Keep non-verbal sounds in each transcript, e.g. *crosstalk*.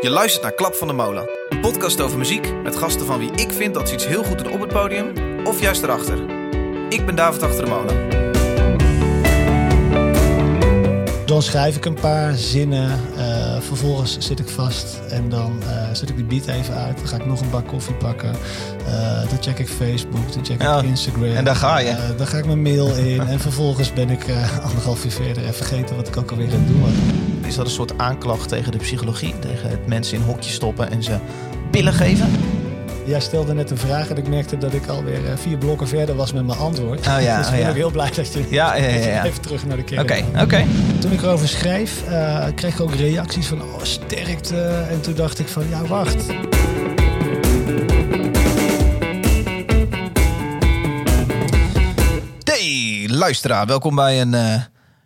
Je luistert naar Klap van de Molen. Een podcast over muziek met gasten van wie ik vind dat ze iets heel goed doen op het podium of juist erachter. Ik ben David Achter de Molen. Dan schrijf ik een paar zinnen, uh, vervolgens zit ik vast en dan uh, zet ik die beat even uit. Dan ga ik nog een bak koffie pakken. Uh, dan check ik Facebook, dan check Ja, ik Instagram. en daar ga je. Uh, dan ga ik mijn mail in en vervolgens ben ik anderhalf uur verder en vergeten wat ik ook alweer aan het doen was. Is dat een soort aanklacht tegen de psychologie? Tegen het mensen in hokjes stoppen en ze pillen geven? Jij stelde net een vraag en ik merkte dat ik alweer uh, vier blokken verder was met mijn antwoord. Oh ja, *laughs* dus ik oh ben ja. ook heel blij dat je Ja, ja, ja, *laughs* even terug naar de kern Oké, oké. Toen ik erover schreef, uh, kreeg ik ook reacties van oh, sterkte. En toen dacht ik van ja, wacht. Hey, luisteraar, welkom bij een... eh,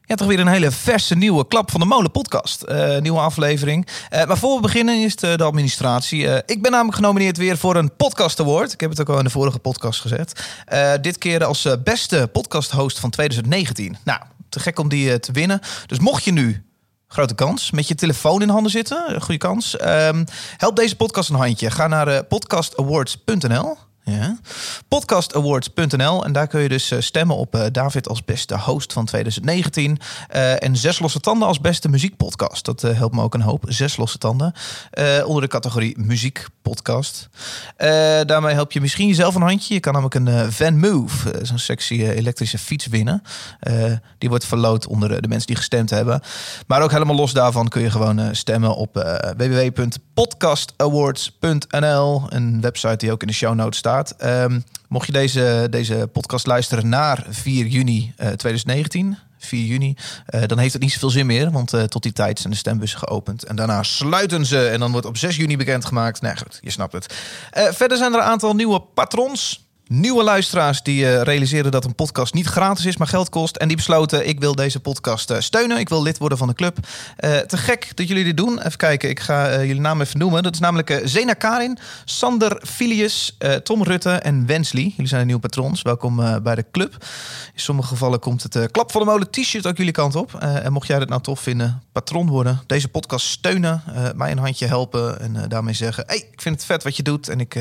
ja, toch weer een hele verse nieuwe Klap van de Molen podcast. Eh, nieuwe aflevering. Eh, maar voor we beginnen is de, de administratie. Eh, ik ben namelijk genomineerd weer voor een podcast award. Ik heb het ook al in de vorige podcast gezet. Eh, dit keer als eh, beste podcast host van 2019. Nou, te gek om die eh, te winnen. Dus mocht je nu Grote kans. Met je telefoon in handen zitten. Goede kans. Ehm, help deze podcast een handje. Ga naar eh, podcastawards.nl. Ja. Podcastawards.nl. En daar kun je dus eh, stemmen op eh, David als beste host van 2019. Eh, en Zes Losse Tanden als beste muziekpodcast. Dat helpt me ook een hoop. Zes Losse Tanden. Onder de categorie muziekpodcast. Daarmee help je misschien jezelf een handje. Je kan namelijk een Van Move, zo'n sexy elektrische fiets winnen. Die wordt verloot onder de mensen die gestemd hebben. Maar ook helemaal los daarvan kun je gewoon stemmen op www.podcastawards.nl. Een website die ook in de show notes staat. Ehm, mocht je deze, deze podcast luisteren naar 4 juni eh, 2019... 4 juni, eh, dan heeft het niet zoveel zin meer. Want eh, tot die tijd zijn de stembussen geopend. En daarna sluiten ze. En dan wordt op 6 juni bekendgemaakt. Nee, goed, je snapt het. Eh, verder zijn er een aantal nieuwe patrons. Nieuwe luisteraars die uh, realiseren dat een podcast niet gratis is, maar geld kost. En die besloten, ik wil deze podcast uh, steunen. Ik wil lid worden van de club. Uh, te gek dat jullie dit doen. Even kijken, ik ga jullie naam even noemen. Dat is namelijk Zena Karin, Sander Filius, Tom Rutte en Wensley. Jullie zijn de nieuwe patrons. Welkom bij de club. In sommige gevallen komt het Klap van de Molen t-shirt ook jullie kant op. en mocht jij dit nou tof vinden, patron worden. Deze podcast steunen, mij een handje helpen. En daarmee zeggen, hey, ik vind het vet wat je doet. En ik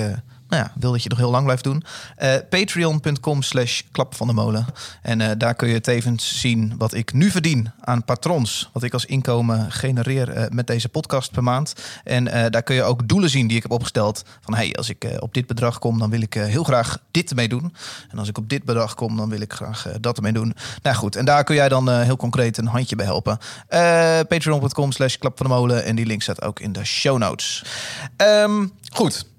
nou ja, wil dat je nog heel lang blijft doen. Uh, Patreon.com slash klap van de molen. En uh, daar kun je tevens zien wat ik nu verdien aan patrons. Wat ik als inkomen genereer uh, met deze podcast per maand. En daar kun je ook doelen zien die ik heb opgesteld. Van hey, als ik op dit bedrag kom, dan wil ik heel graag dit ermee doen. En als ik op dit bedrag kom, dan wil ik graag dat ermee doen. Nou goed, en daar kun jij dan heel concreet een handje bij helpen. Patreon.com slash klap van de molen. En die link staat ook in de show notes. Um, goed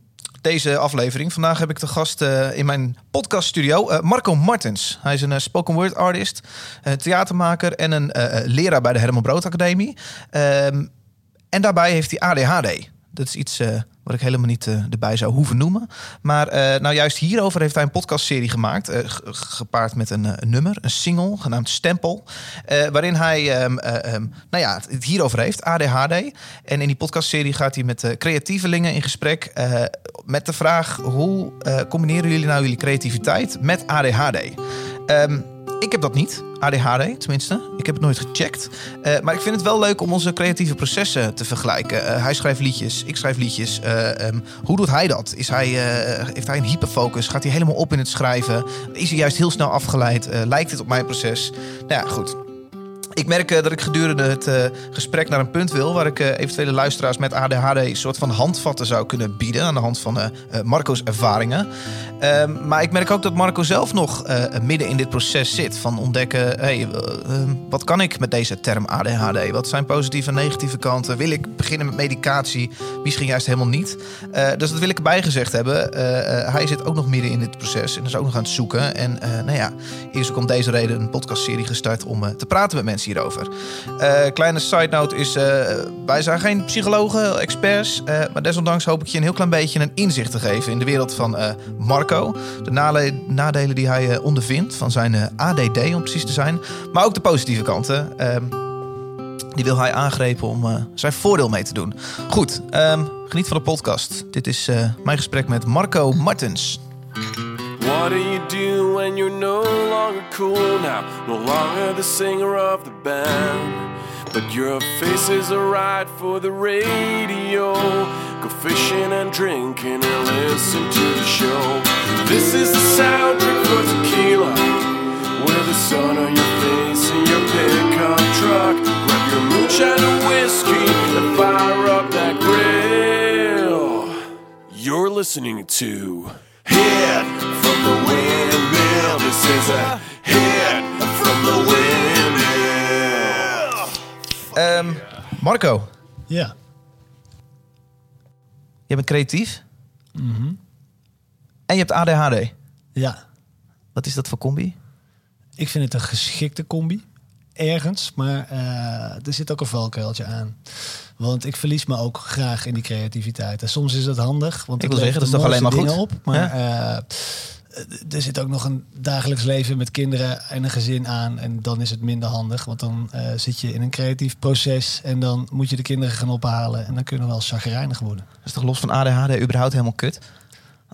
deze aflevering. Vandaag heb ik de gast uh, in mijn podcaststudio, uh, Marco Martens. Hij is een uh, spoken word artist, theatermaker en een leraar bij de Herman Brood Academie. Um, en daarbij heeft hij ADHD. Dat is iets wat ik helemaal niet uh, erbij zou hoeven noemen. Maar uh, nou juist hierover heeft hij een podcastserie gemaakt. Gepaard met een, nummer, een single, genaamd Stempel. waarin hij um, um, nou ja, het hierover heeft, ADHD. En in die podcastserie gaat hij met creatievelingen in gesprek... met de vraag, hoe combineren jullie nou jullie creativiteit met ADHD? Um, ik heb dat niet, ADHD tenminste. Ik heb het nooit gecheckt. Uh, maar ik vind het wel leuk om onze creatieve processen te vergelijken. Uh, hij schrijft liedjes, ik schrijf liedjes. Uh, um, hoe doet hij dat? Is hij, heeft hij een hyperfocus? Gaat hij helemaal op in het schrijven? Is hij juist heel snel afgeleid? lijkt het op mijn proces? Nou ja, goed. Ik merk uh, dat ik gedurende het uh, gesprek naar een punt wil waar ik uh, eventuele luisteraars met ADHD een soort van handvatten zou kunnen bieden aan de hand van Marco's ervaringen. Ehm, maar ik merk ook dat Marco zelf nog midden in dit proces zit van ontdekken, hey, ehm, wat kan ik met deze term ADHD? Wat zijn positieve en negatieve kanten? Wil ik beginnen met medicatie? Misschien juist helemaal niet. dus dat wil ik erbij gezegd hebben. hij zit ook nog midden in dit proces en is ook nog aan het zoeken. En nou ja, is ook om deze reden een podcastserie gestart om te praten met mensen hierover. Uh, kleine side note is, uh, wij zijn geen psychologen, experts, uh, maar desondanks hoop ik je een heel klein beetje een inzicht te geven in de wereld van Marco. De nadelen die hij ondervindt van zijn ADD om precies te zijn, maar ook de positieve kanten. Ehm, die wil hij aangrepen om zijn voordeel mee te doen. Goed, um, geniet van de podcast. Dit is mijn gesprek met Marco Martens. What do you do when you're no longer cool now? No longer the singer of the band. but your face is alright for the radio. Go fishing and drinking and listen to the show. This is the soundtrack for tequila, with the sun on your face and your pickup truck. Grab your moonshine and whiskey and fire up that grill. You're listening to is a hit from the Windmill. Ehm, Marco, Ja. je bent creatief. Mhm. En je hebt ADHD. Ja. Wat is dat voor combi? Ik vind het een geschikte combi. Ergens, maar eh, er zit ook een valkuiltje aan. Want ik verlies me ook graag in die creativiteit. En soms is dat handig. Want Ik het wil zeggen, dat is toch alleen maar goed? Op, maar eh, er zit ook nog een dagelijks leven met kinderen en een gezin aan. En dan is het minder handig. Want dan eh, zit je in een creatief proces. En dan moet je de kinderen gaan ophalen. En dan kunnen we wel chagrijnig worden. Dat is toch los van ADHD überhaupt helemaal kut?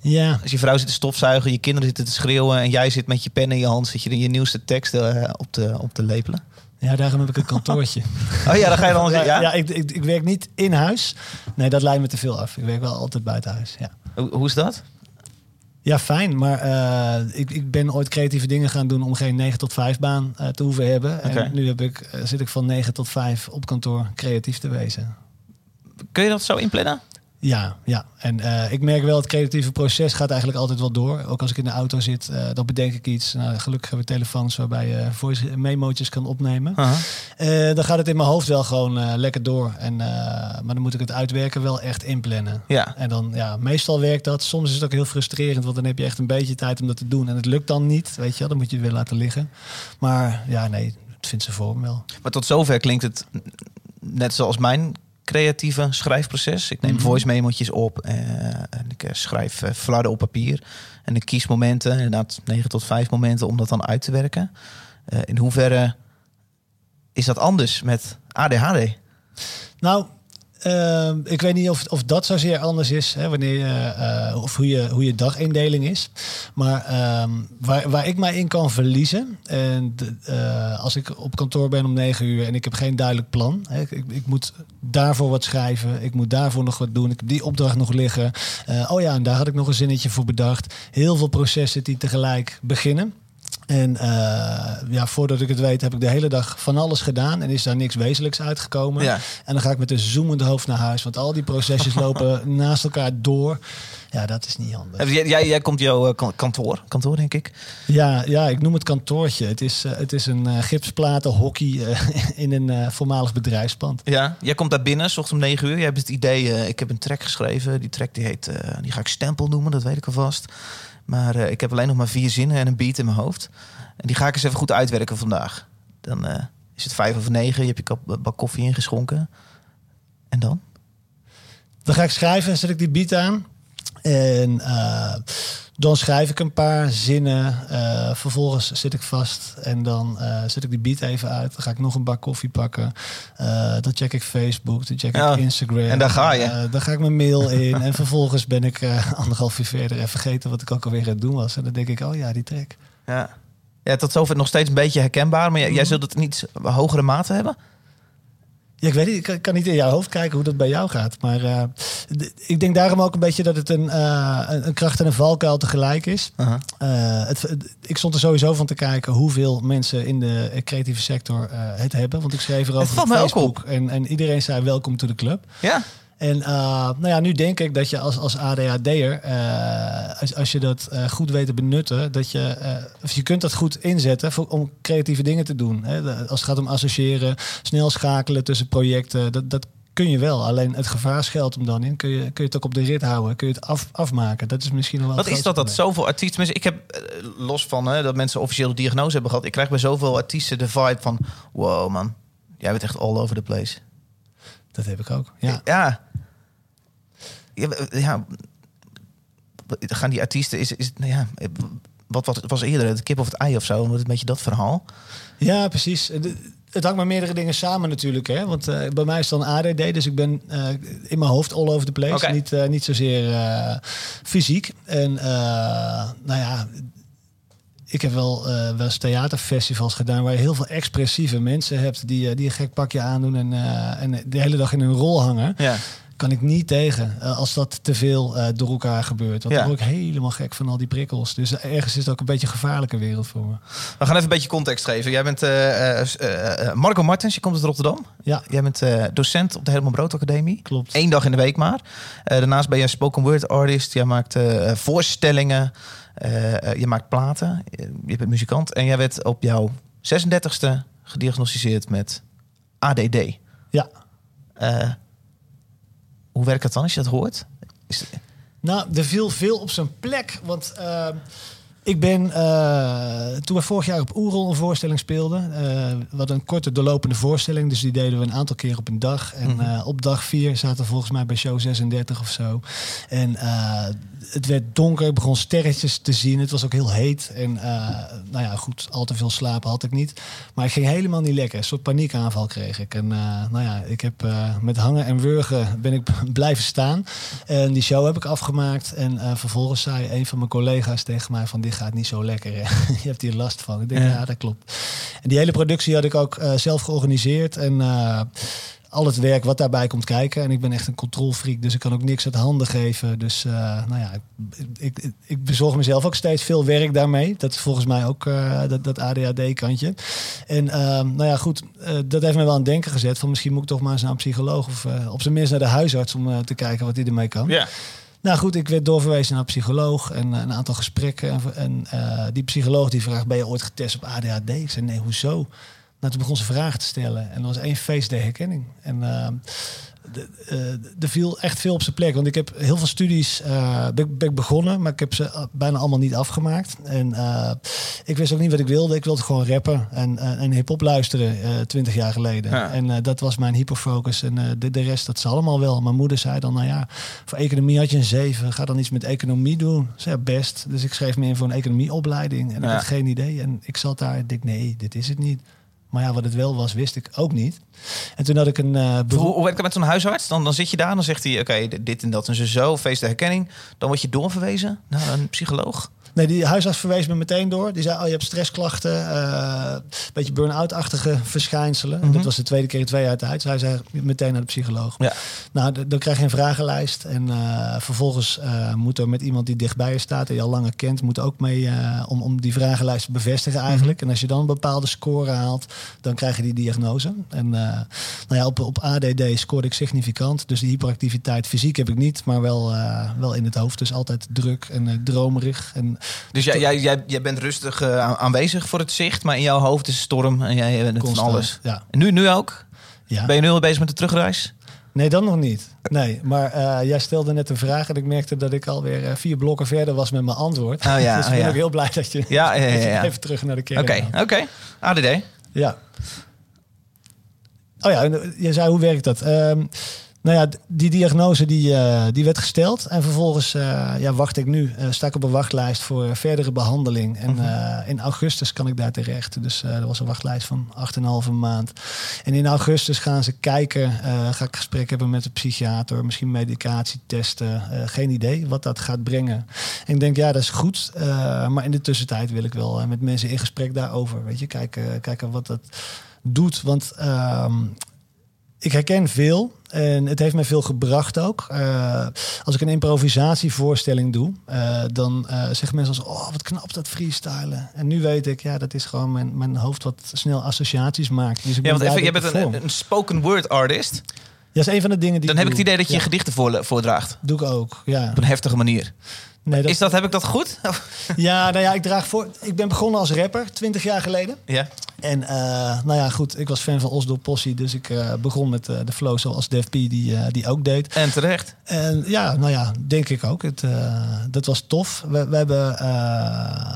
Ja, Als je vrouw zit te stofzuigen, je kinderen zitten te schreeuwen... en jij zit met je pen in je hand, zit je je nieuwste tekst eh, op, te, op te lepelen. ja daarom heb ik een *laughs* kantoortje. Oh ja, dan ga je dan... ja, *laughs* Ja, ja, ik, ik, ik werk niet in huis. Nee, dat leidt me te veel af. Ik werk wel altijd buiten huis. Ja, Hoe, hoe is dat? Ja fijn. Maar eh, ik, ik ben ooit creatieve dingen gaan doen om geen 9 tot 5 baan eh, te hoeven hebben. En nu heb ik, eh, zit ik van 9 tot 5 op kantoor creatief te wezen. Kun je dat zo inplannen? Ja, ja. En eh, ik merk wel, het creatieve proces gaat eigenlijk altijd wel door. Ook als ik in de auto zit, eh, dan bedenk ik iets. Nou, gelukkig hebben we telefoons waarbij je voice memo'tjes kan opnemen. Eh, dan gaat het in mijn hoofd wel gewoon lekker door. En, maar dan moet ik het uitwerken wel echt inplannen. Ja. En dan, ja, meestal werkt dat. Soms is het ook heel frustrerend, want dan heb je echt een beetje tijd om dat te doen. En het lukt dan niet, weet je wel. Dan moet je het weer laten liggen. Maar ja, nee, het vindt ze vorm wel. Maar tot zover klinkt het net zoals mijn creatieve schrijfproces. Ik neem Mhm. voice memo'tjes op eh, en ik eh, schrijf eh, flarden op papier. En ik kies momenten, inderdaad 9 tot 5 momenten, om dat dan uit te werken. In hoeverre is dat anders met ADHD? Nou, ehm, ik weet niet of, of dat zozeer anders is, hè, wanneer eh, of hoe je, hoe je dagindeling is. Maar ehm, waar, waar ik mij in kan verliezen, en eh, als ik op kantoor ben om negen uur en ik heb geen duidelijk plan. Hè, ik, ik moet daarvoor wat schrijven, ik moet daarvoor nog wat doen, ik heb die opdracht nog liggen. Eh, oh ja, en daar had ik nog een zinnetje voor bedacht. Heel veel processen die tegelijk beginnen. En eh, ja, voordat ik het weet heb ik de hele dag van alles gedaan en is daar niks wezenlijks uitgekomen. Ja. En dan ga ik met een zoemende hoofd naar huis, want al die procesjes *laughs* lopen naast elkaar door. Ja, dat is niet handig. Jij, jij, jij komt jouw eh, kan- kantoor, kantoor denk ik. Ja, ja, ik noem het kantoortje. Het is, eh, het is een gipsplaten hockey *laughs* in een voormalig bedrijfspand. Ja, jij komt daar binnen, ochtends om 9 uur. Jij hebt het idee, ik heb een track geschreven. Die track die heet, die ga ik stempel noemen, dat weet ik alvast. Maar eh, ik heb alleen nog maar vier zinnen en een beat in mijn hoofd. En die ga ik eens even goed uitwerken vandaag. Dan eh, is het vijf of negen, je hebt je kap- bak koffie ingeschonken. En dan? Dan ga ik schrijven, zet ik die beat aan. En eh, dan schrijf ik een paar zinnen. Eh, vervolgens zit ik vast. En dan eh, zet ik die beat even uit. Dan ga ik nog een bak koffie pakken. Eh, dan check ik Facebook. Dan check Ja, ik Instagram. en daar ga je. Dan ga ik mijn mail in. en vervolgens ben ik *laughs* anderhalf uur verder en vergeten wat ik ook alweer aan het doen was. En dan denk ik, oh ja, die track. Ja. Ja, tot zover nog steeds een beetje herkenbaar. Maar jij, Mhm. jij zult het niet hogere mate hebben? Ja, ik weet niet, ik kan, niet in jouw hoofd kijken hoe dat bij jou gaat. Maar eh, ik denk daarom ook een beetje dat het een, eh, een kracht en een valkuil tegelijk is. Eh, het, het- ik stond er sowieso van te kijken hoeveel mensen in de creatieve sector het hebben. Want ik schreef erover Het op Facebook. En, en iedereen zei welkom to the club. Ja? En eh, nou ja, nu denk ik dat je als, als ADHD'er, eh als, als je dat eh, goed weet te benutten, dat je, of je kunt dat goed inzetten voor, om creatieve dingen te doen. Hè? De- Als het gaat om associëren, snel schakelen tussen projecten, dat, dat kun je wel. Alleen het gevaar schuilt hem dan in. Kun je, kun je het ook op de rit houden? Kun je het af, afmaken? Dat is misschien wel Wat is dat dat zoveel artiesten... Ik heb, los van hè, dat mensen officiële diagnose hebben gehad... ik krijg bij zoveel artiesten de vibe van... wow man, jij bent echt all over the place. Dat heb ik ook. Ja. Ja. Ja, ja. Gaan die artiesten... Is, is, nou ja, wat, wat was eerder? Het kip of het ei of zo? Wordt het een beetje dat verhaal? Ja, precies. Het- Het hangt maar meerdere dingen samen natuurlijk. Hè? Want eh, bij mij is het dan ADD, dus ik ben eh, in mijn hoofd all over the place. Niet, eh, niet zozeer eh, fysiek. En eh, nou ja, ik heb wel, eh, wel eens theaterfestivals gedaan waar je heel veel expressieve mensen hebt die, die een gek pakje aandoen en, eh, en de hele dag in hun rol hangen. Ja. Kan ik niet tegen eh, als dat te veel eh, door elkaar gebeurt. Want Ja. dan word ik helemaal gek van al die prikkels. Dus ergens is het ook een beetje een gevaarlijke wereld voor me. We gaan even een beetje context geven. Jij bent eh, eh, eh, eh, Marco Martens, je komt uit Rotterdam. Ja, Jij bent eh, docent op de Helemaal Brood Academie. klopt. Eén dag in de week maar. Eh, daarnaast ben jij spoken word artist. Jij maakt eh, voorstellingen. Eh, eh, je maakt platen. Eh, je bent muzikant. En jij werd op jouw 36e gediagnosticeerd met ADD. Ja. Hoe werkt dat dan als je dat hoort? Is, Nou, er viel veel op zijn plek. Want eh, ik ben, eh, toen we vorig jaar op Oerol een voorstelling speelden, eh hadden een korte doorlopende voorstelling, dus die deden we een aantal keer op een dag. En Mhm. eh, op dag vier zaten we volgens mij bij show 36 of zo. En het werd donker, ik begon sterretjes te zien. Het was ook heel heet. En nou ja, goed, al te veel slapen had ik niet. Maar ik ging helemaal niet lekker. Een soort paniekaanval kreeg ik. En nou ja, ik heb met hangen en wurgen ben ik *laughs* blijven staan. En die show heb ik afgemaakt. En vervolgens zei een van mijn collega's tegen mij van... dit gaat niet zo lekker, hè? *laughs* Je hebt hier last van. Ik denk, Ja. ja, dat klopt. En die hele productie had ik ook eh, zelf georganiseerd. En eh, al het werk wat daarbij komt kijken. En ik ben echt een controlfreak, dus ik kan ook niks uit handen geven. Dus eh, nou ja, ik, ik, ik bezorg mezelf ook steeds veel werk daarmee. Dat is volgens mij ook dat, dat ADHD-kantje. En ehm, nou ja, goed, dat heeft me wel aan het denken gezet. Van misschien moet ik toch maar eens naar een psycholoog of op zijn minst naar de huisarts om te kijken wat hij ermee kan. ja. Nou goed, ik werd doorverwezen naar een psycholoog en eh, een aantal gesprekken. En, eh, die psycholoog die vraagt, ben je ooit getest op ADHD? Ik zei, nee, hoezo? Nou, toen begon ze vragen te stellen. En er was één feest de herkenning. En eh, er viel echt veel op zijn plek. Want ik heb heel veel studies eh, ben, begonnen, maar ik heb ze eh, bijna allemaal niet afgemaakt. En eh, ik wist ook niet wat ik wilde. Ik wilde gewoon rappen en, en, hip-hop luisteren, twintig jaar geleden. Ja. En eh, dat was mijn hyperfocus. En eh, de, de rest, dat is allemaal wel. Mijn moeder zei dan, nou ja, voor economie had je een 7. Ga dan iets met economie doen. Ik zei, ja, best. Dus ik schreef me in voor een economieopleiding. En ik had geen idee. En ik zat daar en ik nee, dit is het niet. Maar ja, wat het wel was, wist ik ook niet. En toen had ik een eh Hoe, hoe werkt dat met zo'n huisarts? Dan, dan zit je daar en dan zegt hij... oké, dit en dat en zo, feest de herkenning. Dan word je doorverwezen naar een psycholoog. Nee, die huisarts verwees me meteen door. Die zei, oh, je hebt stressklachten, eh, een beetje burn-out-achtige verschijnselen. En Mhm. dat was de tweede keer in twee jaar tijd. Dus hij zei meteen naar de psycholoog. Ja. Nou, dan krijg je een vragenlijst. En eh, vervolgens eh, moet er met iemand die dichtbij je staat... en je al langer kent, moet ook mee eh, om, om die vragenlijst te bevestigen eigenlijk. En als je dan een bepaalde score haalt, dan krijg je die diagnose. En eh, nou ja, op, op ADD scoorde ik significant. Dus die hyperactiviteit fysiek heb ik niet, maar wel, eh, wel in het hoofd. Dus altijd druk en eh, dromerig. En Dus jij, jij, jij, jij bent rustig eh, aan- aanwezig voor het zicht, maar in jouw hoofd is storm en jij bent van constant. alles. Ja. En nu, nu ook? ja. Ben je nu al bezig met de terugreis? Nee, dan nog niet. Nee, maar eh, jij stelde net een vraag en ik merkte dat ik alweer eh, vier blokken verder was met mijn antwoord. Oh ja, *laughs* dus ik oh ben ja. ook heel blij dat je Ja, ja, ja, even terug naar de kern Oké, oké. ADD. Ja. Oh ja, en, je zei hoe werkt dat? Ehm, nou ja, die diagnose die, eh, die werd gesteld. En vervolgens eh, ja, wacht ik nu. eh, sta ik op een wachtlijst voor verdere behandeling. En Mhm. in augustus kan ik daar terecht. Dus er was een wachtlijst van 8,5 maand. En in augustus gaan ze kijken. ga ik gesprek hebben met de psychiater. Misschien medicatie testen. geen idee wat dat gaat brengen. En ik denk, ja, dat is goed. maar in de tussentijd wil ik wel met mensen in gesprek daarover. Weet je, kijken, kijken wat dat doet. Want ehm, ik herken veel en het heeft mij veel gebracht ook. Eh, als ik een improvisatievoorstelling doe, eh, dan eh, zeggen mensen als... oh, wat knap dat freestylen. En nu weet ik, ja, dat is gewoon mijn, mijn hoofd wat snel associaties maakt. Dus Ja, want even, je bent een, een spoken word artist. Ja, dat is een van de dingen die Dan ik heb ik het idee dat je Ja, gedichten voor, voordraagt. doe ik ook, ja. Op een heftige manier. Nee, dat, Is dat, heb ik dat goed? Ja, nou ja, ik draag voor... Ik ben begonnen als rapper, 20 jaar geleden. ja. En eh, nou ja, goed, ik was fan van Osdo Possie, dus ik eh, begon met eh, de flow zoals Def P die, die ook deed. En terecht. En ja, nou ja, denk ik ook. Het, dat was tof. We, we hebben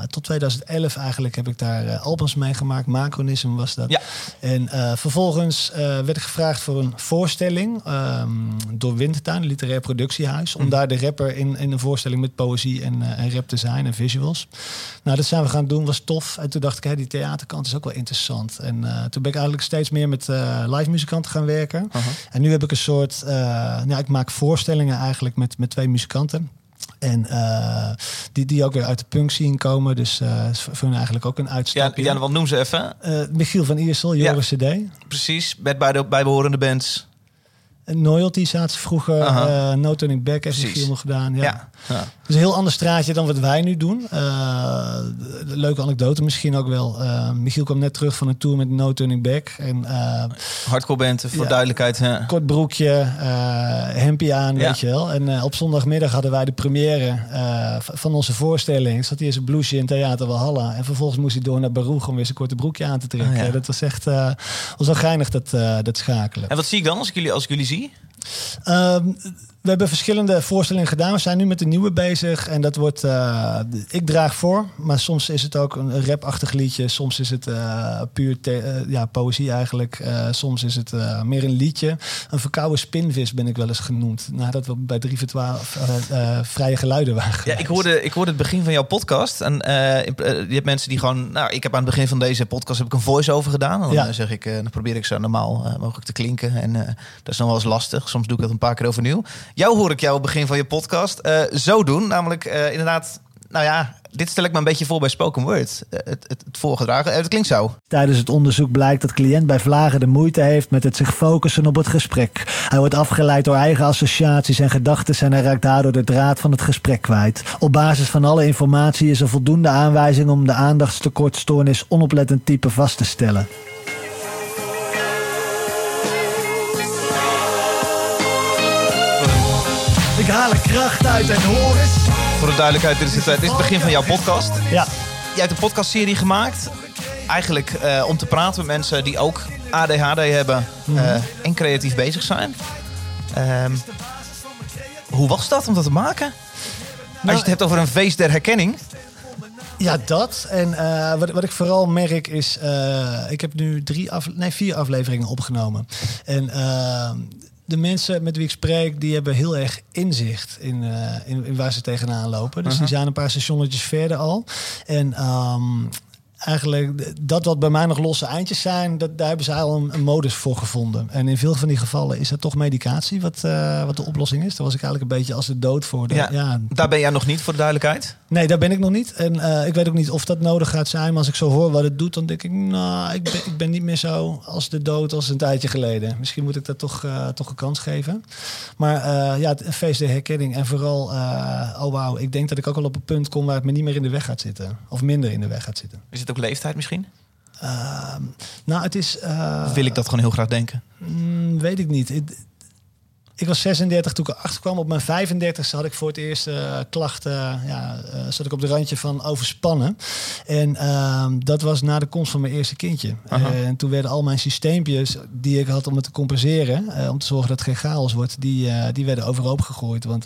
tot 2011 eigenlijk heb ik daar albums mee gemaakt. Macronism was dat. Ja. En vervolgens werd ik gevraagd voor een voorstelling ehm, door Wintertuin, een literair productiehuis. Om Mhm. daar de rapper in, in een voorstelling met poëzie en, en rap te zijn en visuals. Nou, dat zijn we gaan doen, was tof. En toen dacht ik, hé, die theaterkant is ook wel interessant. En eh, toen ben ik eigenlijk steeds meer met eh, live muzikanten gaan werken. En nu heb ik een soort, eh, nou, ik maak voorstellingen eigenlijk met, met twee muzikanten. En die, die ook weer uit de punk zien komen. Dus is voor hun eigenlijk ook een Ja, uitstapje. ja, want noem ze even. Michiel van Iersel, Joris CD. Precies, met bij de bijbehorende bands. Loyalty zaten ze vroeger. Eh no Turning Back heeft. Michiel nog gedaan. Ja. Ja. ja. Dus een heel ander straatje dan wat wij nu doen. Eh, leuke anekdote misschien ook wel. Eh, Michiel kwam net terug van een tour met No Turning Back. En Hardcore band, voor Ja. duidelijkheid. Kort broekje, hempie aan, weet je wel. En op zondagmiddag hadden wij de première van onze voorstelling. Zat hij in zijn blouseje in Theater Walhalla. En vervolgens moest hij door naar Baruch om weer zijn korte broekje aan te trekken. Ja. Dat was echt was wel geinig, dat, dat schakelen. En wat zie ik dan als ik jullie, als ik jullie zie? Um, we hebben verschillende voorstellingen gedaan. We zijn nu met de nieuwe bezig. En dat wordt... eh, ik draag voor. Maar soms is het ook een rapachtig liedje. Soms is het eh, puur eh, ja, poëzie eigenlijk. Soms is het meer een liedje. Een verkoude spinvis ben ik wel eens genoemd. Nadat we bij 3 voor 12 eh, eh, vrije geluiden waren Ja, ik hoorde, ik hoorde het begin van jouw podcast. En je hebt mensen die gewoon... Nou, ik heb aan het begin van deze podcast heb ik een voice-over gedaan. En dan Ja. zeg ik, dan probeer ik zo normaal mogelijk te klinken. En dat is nog wel eens lastig. Soms doe ik dat een paar keer overnieuw. Jou hoor ik jou begin van je podcast eh, zo doen. Namelijk eh, inderdaad... Nou ja, dit stel ik me een beetje voor bij spoken word. Eh, het, het, het voorgedragen. Het klinkt zo. Tijdens het onderzoek blijkt dat cliënt bij vlagen de moeite heeft met het zich focussen op het gesprek. Hij wordt afgeleid door eigen associaties en gedachten en hij raakt daardoor de draad van het gesprek kwijt. Op basis van alle informatie is er voldoende aanwijzing om de aandachtstekortstoornis onoplettend type vast te stellen. Ik haal er kracht uit en hoor eens. Voor de duidelijkheid, dit is het, eh, dit is het begin van jouw podcast. Ja, Jij hebt een podcastserie gemaakt. Eigenlijk eh, om te praten met mensen die ook ADHD hebben eh, en creatief bezig zijn. Ehm, hoe was dat om dat te maken? Als je het hebt over een feest der herkenning. Ja, dat. En wat, wat ik vooral merk is, eh, ik heb nu drie af, nee, vier afleveringen opgenomen. En eh, de mensen met wie ik spreek, die hebben heel erg inzicht in, eh, in, in waar ze tegenaan lopen. Dus die zijn een paar stationnetjes verder al. En ehm, eigenlijk dat wat bij mij nog losse eindjes zijn, dat, daar hebben ze al een, een modus voor gevonden. En in veel van die gevallen is dat toch medicatie wat, eh, wat de oplossing is. Daar was ik eigenlijk een beetje als de dood voor. De, Ja, ja, Daar ben jij nog niet, voor de duidelijkheid. Nee, daar ben ik nog niet. En eh, ik weet ook niet of dat nodig gaat zijn. Maar als ik zo hoor wat het doet, dan denk ik... nou, ik ben, ik ben niet meer zo als de dood als een tijdje geleden. Misschien moet ik dat toch, eh, toch een kans geven. Maar ja, het- feest de herkenning. En vooral, oh wauw, ik denk dat ik ook wel op een punt kom... waar het me niet meer in de weg gaat zitten. Of minder in de weg gaat zitten. Is het ook leeftijd misschien? Ehm, nou, het is... eh, wil ik dat gewoon heel graag denken? Mm, weet ik niet. Ik was 36 toen ik erachter kwam. Op mijn 35 had ik voor het eerst eh, klachten. Ja, eh, zat ik op de randje van overspannen. En ehm, dat was na de komst van mijn eerste kindje. Aha. en toen werden al mijn systeempjes die ik had om het te compenseren. eh, om te zorgen dat het geen chaos wordt. Die, eh, die werden overhoop gegooid. Want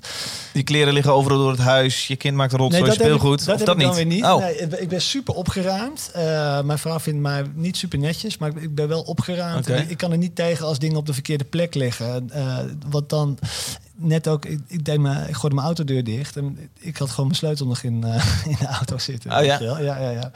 Die kleren liggen overal door het huis. Je kind maakt rotzooi ik- speelgoed. dat of dat ik dan niet? weer niet. Oh. Nee, ik ben- super opgeruimd. Eh, mijn vrouw vindt mij niet super netjes, maar ik- ben wel opgeruimd. Ik kan er niet tegen als dingen op de verkeerde plek liggen. Wat dan net ook, ik, ik, deed me, ik gooide mijn autodeur dicht en ik had gewoon mijn sleutel nog in, eh, *laughs* in de auto zitten. Oh, ja? ja, ja, ja.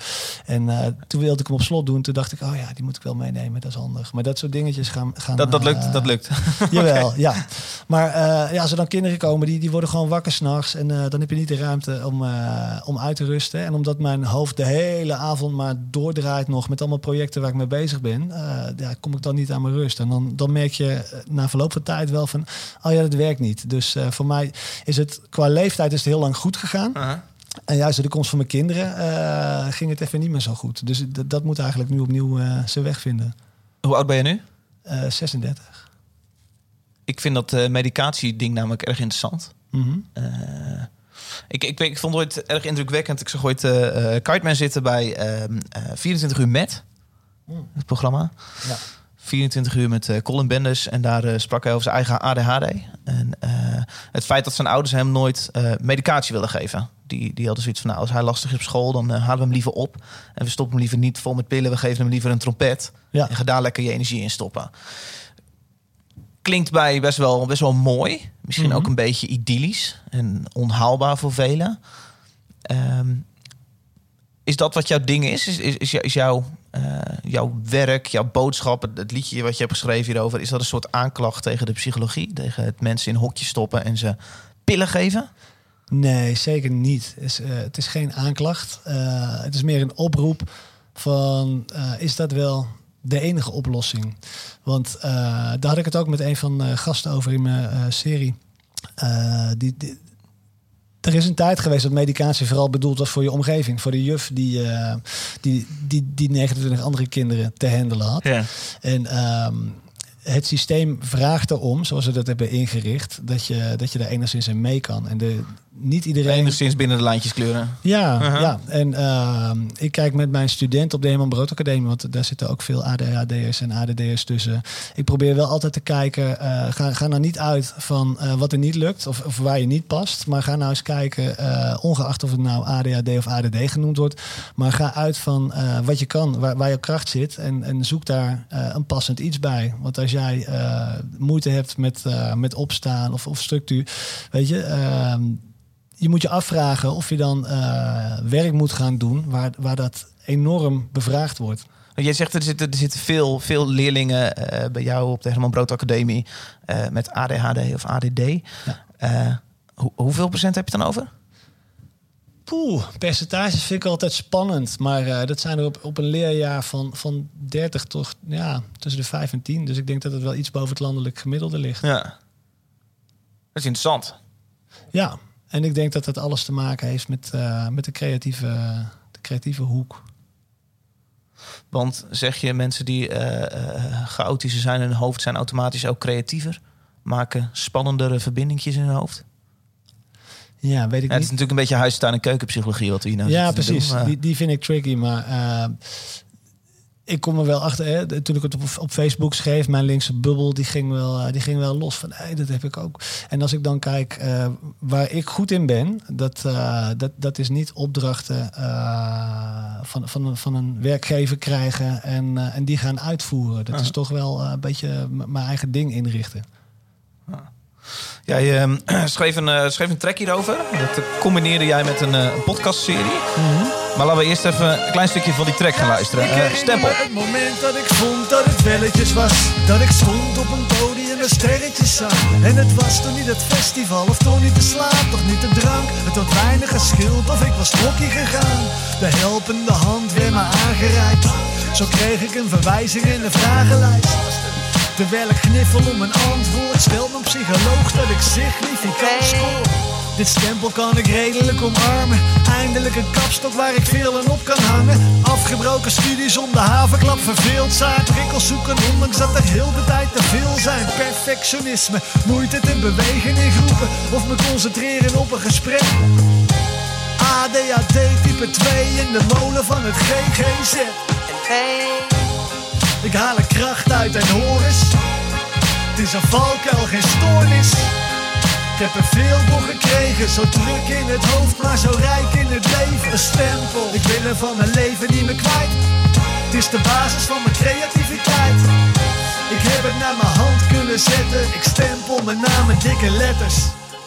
En eh, toen wilde ik hem op slot doen. Toen dacht ik, oh ja, die moet ik wel meenemen. Dat is handig. Maar dat soort dingetjes gaan. gaan Dat, dat eh, lukt, dat lukt. *laughs* Jawel, ja. Maar eh, ja, als er dan kinderen komen, die, die worden gewoon wakker s'nachts. En eh, dan heb je niet de ruimte om, eh, om uit te rusten. En omdat mijn hoofd de hele avond maar doordraait nog met allemaal projecten waar ik mee bezig ben, eh, ja, kom ik dan niet aan mijn rust. En dan, dan merk je eh, na verloop van tijd wel van, oh ja, dat werkt niet. Dus eh, voor mij is het qua leeftijd is het heel lang goed gegaan. En juist door de komst van mijn kinderen eh, ging het even niet meer zo goed. Dus dat, moet eigenlijk nu opnieuw eh, zijn weg vinden. Hoe oud ben je nu? Eh 36. Ik vind dat medicatie-ding namelijk erg interessant. Mhm. Ik, ik, ik vond het ooit erg indrukwekkend. Ik zag ooit eh Kiteman zitten bij ehm, eh 24 uur met, Mm. het programma. Ja. 24 uur met eh, Colin Benders. En daar eh, sprak hij over zijn eigen ADHD. En eh, het feit dat zijn ouders hem nooit medicatie willen geven. Die, die hadden zoiets van, nou, als hij lastig is op school... dan halen we hem liever op. En we stoppen hem liever niet vol met pillen. We geven hem liever een trompet. Ja. En ga daar lekker je energie in stoppen. Klinkt bij best wel, best wel mooi. Misschien Mhm. ook een beetje idyllisch. En onhaalbaar voor velen. Ehm, is dat wat jouw ding is? Is, is, is, jou- is jouw, eh, jouw werk, jouw boodschap, het, liedje wat je hebt geschreven hierover... is dat een soort aanklacht tegen de psychologie? Tegen het mensen in hokjes stoppen en ze pillen geven? Nee, zeker niet. Het is, eh, het is geen aanklacht. Eh, het is meer een oproep van is dat wel de enige oplossing? Want daar had ik het ook met een van de gasten over in mijn serie. Die- er is een tijd geweest dat medicatie vooral bedoeld was voor je omgeving. Voor de juf die, eh, die, die, die 29 andere kinderen te handelen had. Ja. En ehm, het systeem vraagt erom, zoals we dat hebben ingericht, dat je, dat je daar enigszins in mee kan. En de, niet iedereen. Enigszins binnen de lijntjes kleuren. Ja, Uh-huh. ja. en ehm, ik kijk met mijn student op de Herman Brood Academie, want daar zitten ook veel ADHD'ers en ADD'ers tussen. Ik probeer wel altijd te kijken, eh, ga, ga nou niet uit van eh, wat er niet lukt of, of waar je niet past, maar ga nou eens kijken, eh, ongeacht of het nou ADHD of ADD genoemd wordt, maar ga uit van wat je kan, waar, waar je kracht zit en, en zoek daar een passend iets bij. Want als jij moeite hebt met, met opstaan of, of structuur, weet je... je moet je afvragen of je dan eh, werk moet gaan doen waar, waar dat enorm bevraagd wordt. Jij zegt er zitten, er zitten veel, veel leerlingen eh, bij jou op de Herman Brood Academie eh, met ADHD of ADD. Hoe- hoeveel procent heb je dan over? Poeh, percentages vind ik altijd spannend. Maar dat zijn er op, op een leerjaar van, van 30 toch ja, tussen de 5 en 10. Dus ik denk dat het wel iets boven het landelijk gemiddelde ligt. Ja. Dat is interessant. Ja, en ik denk dat dat alles te maken heeft met, eh, met de, creatieve, de creatieve hoek. Want zeg je mensen die eh, chaotischer zijn in hun hoofd zijn automatisch ook creatiever? Maken spannendere verbindingjes in hun hoofd? Ja, weet ik Ja, het is niet. natuurlijk een beetje huistuin- en keukenpsychologie wat we hier nou ja, precies. doen, maar- Die, die vind ik tricky. Maar ik kom er wel achter. Hè, toen ik het op, op Facebook schreef, mijn linkse bubbel, die ging wel, eh, die ging wel los van. Hey, dat heb ik ook. En als ik dan kijk eh, waar ik goed in ben, dat, eh, dat, dat is niet opdrachten eh, van, van, een- van een werkgever krijgen en, en die gaan uitvoeren. Dat is toch wel een beetje mijn eigen ding inrichten. Jij ehm, *clears throat* schreef, een, eh, schreef een track hierover. Dat eh, combineerde jij met een eh, podcastserie. Maar laten we eerst even een klein stukje van die track gaan luisteren. Eh, stempel. Het moment dat ik vond dat het welletjes was Dat ik stond op een podium en sterretjes zag En het was toch niet het festival of toch niet de slaap Toch niet de drank, het had weinig geschild Of ik was hockey gegaan De helpende hand werd me aangereikt Zo kreeg ik een verwijzing in de vragenlijst Terwijl ik gniffel om een antwoord Stelt mijn psycholoog dat ik significant scoor dit stempel kan ik redelijk omarmen. Eindelijk een kapstok waar ik veel aan op kan hangen. Afgebroken studies om de havenklap verveeld zijn. Prikkels zoeken ondanks dat er heel de tijd te veel zijn. Perfectionisme, moeite te bewegen in groepen. Of me concentreren op een gesprek. ADHD type 2 in de molen van het GGZ. Ik haal er kracht uit en hoor eens. Het is een valkuil, geen stoornis. Ik heb er veel voor gekregen, zo druk in het hoofd, maar zo rijk in het leven. Een stempel, ik wil er van mijn leven niet meer kwijt. Het is de basis van mijn creativiteit. Ik heb het naar mijn hand kunnen zetten, ik stempel mijn naam met dikke letters.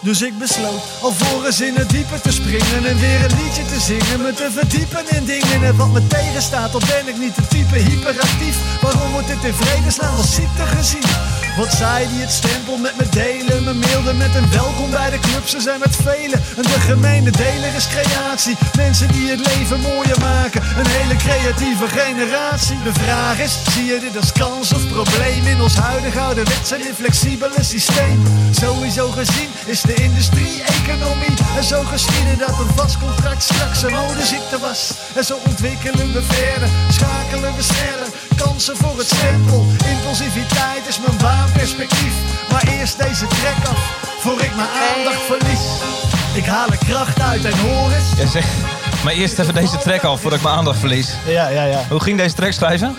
Dus ik besloot alvorens in het diepe te springen en weer een liedje te zingen. Me te verdiepen in dingen en wat me tegenstaat, al ben ik niet de type hyperactief. Waarom wordt dit in vredesnaam als ziekte gezien? Wat zij die het stempel met me delen, me mailden met een welkom bij de club. Ze zijn met velen en de gemene deler is creatie. Mensen die het leven mooier maken, een hele creatieve generatie. De vraag is, zie je dit als kans of probleem in ons huidige ouderwetse en inflexibele systeem? Sowieso gezien is de industrie-economie en zo geschieden dat een vast contract straks een modeziekte was. En zo ontwikkelen we verder, schakelen we sneller, kansen voor het stempel. Impulsiviteit is mijn baanperspectief, maar eerst deze trek af, voor ik mijn aandacht verlies. Ik haal er kracht uit en hoor eens. Jij zegt, maar eerst even deze track af voordat ik mijn aandacht verlies. Ja, ja, ja. Hoe ging deze track schrijven?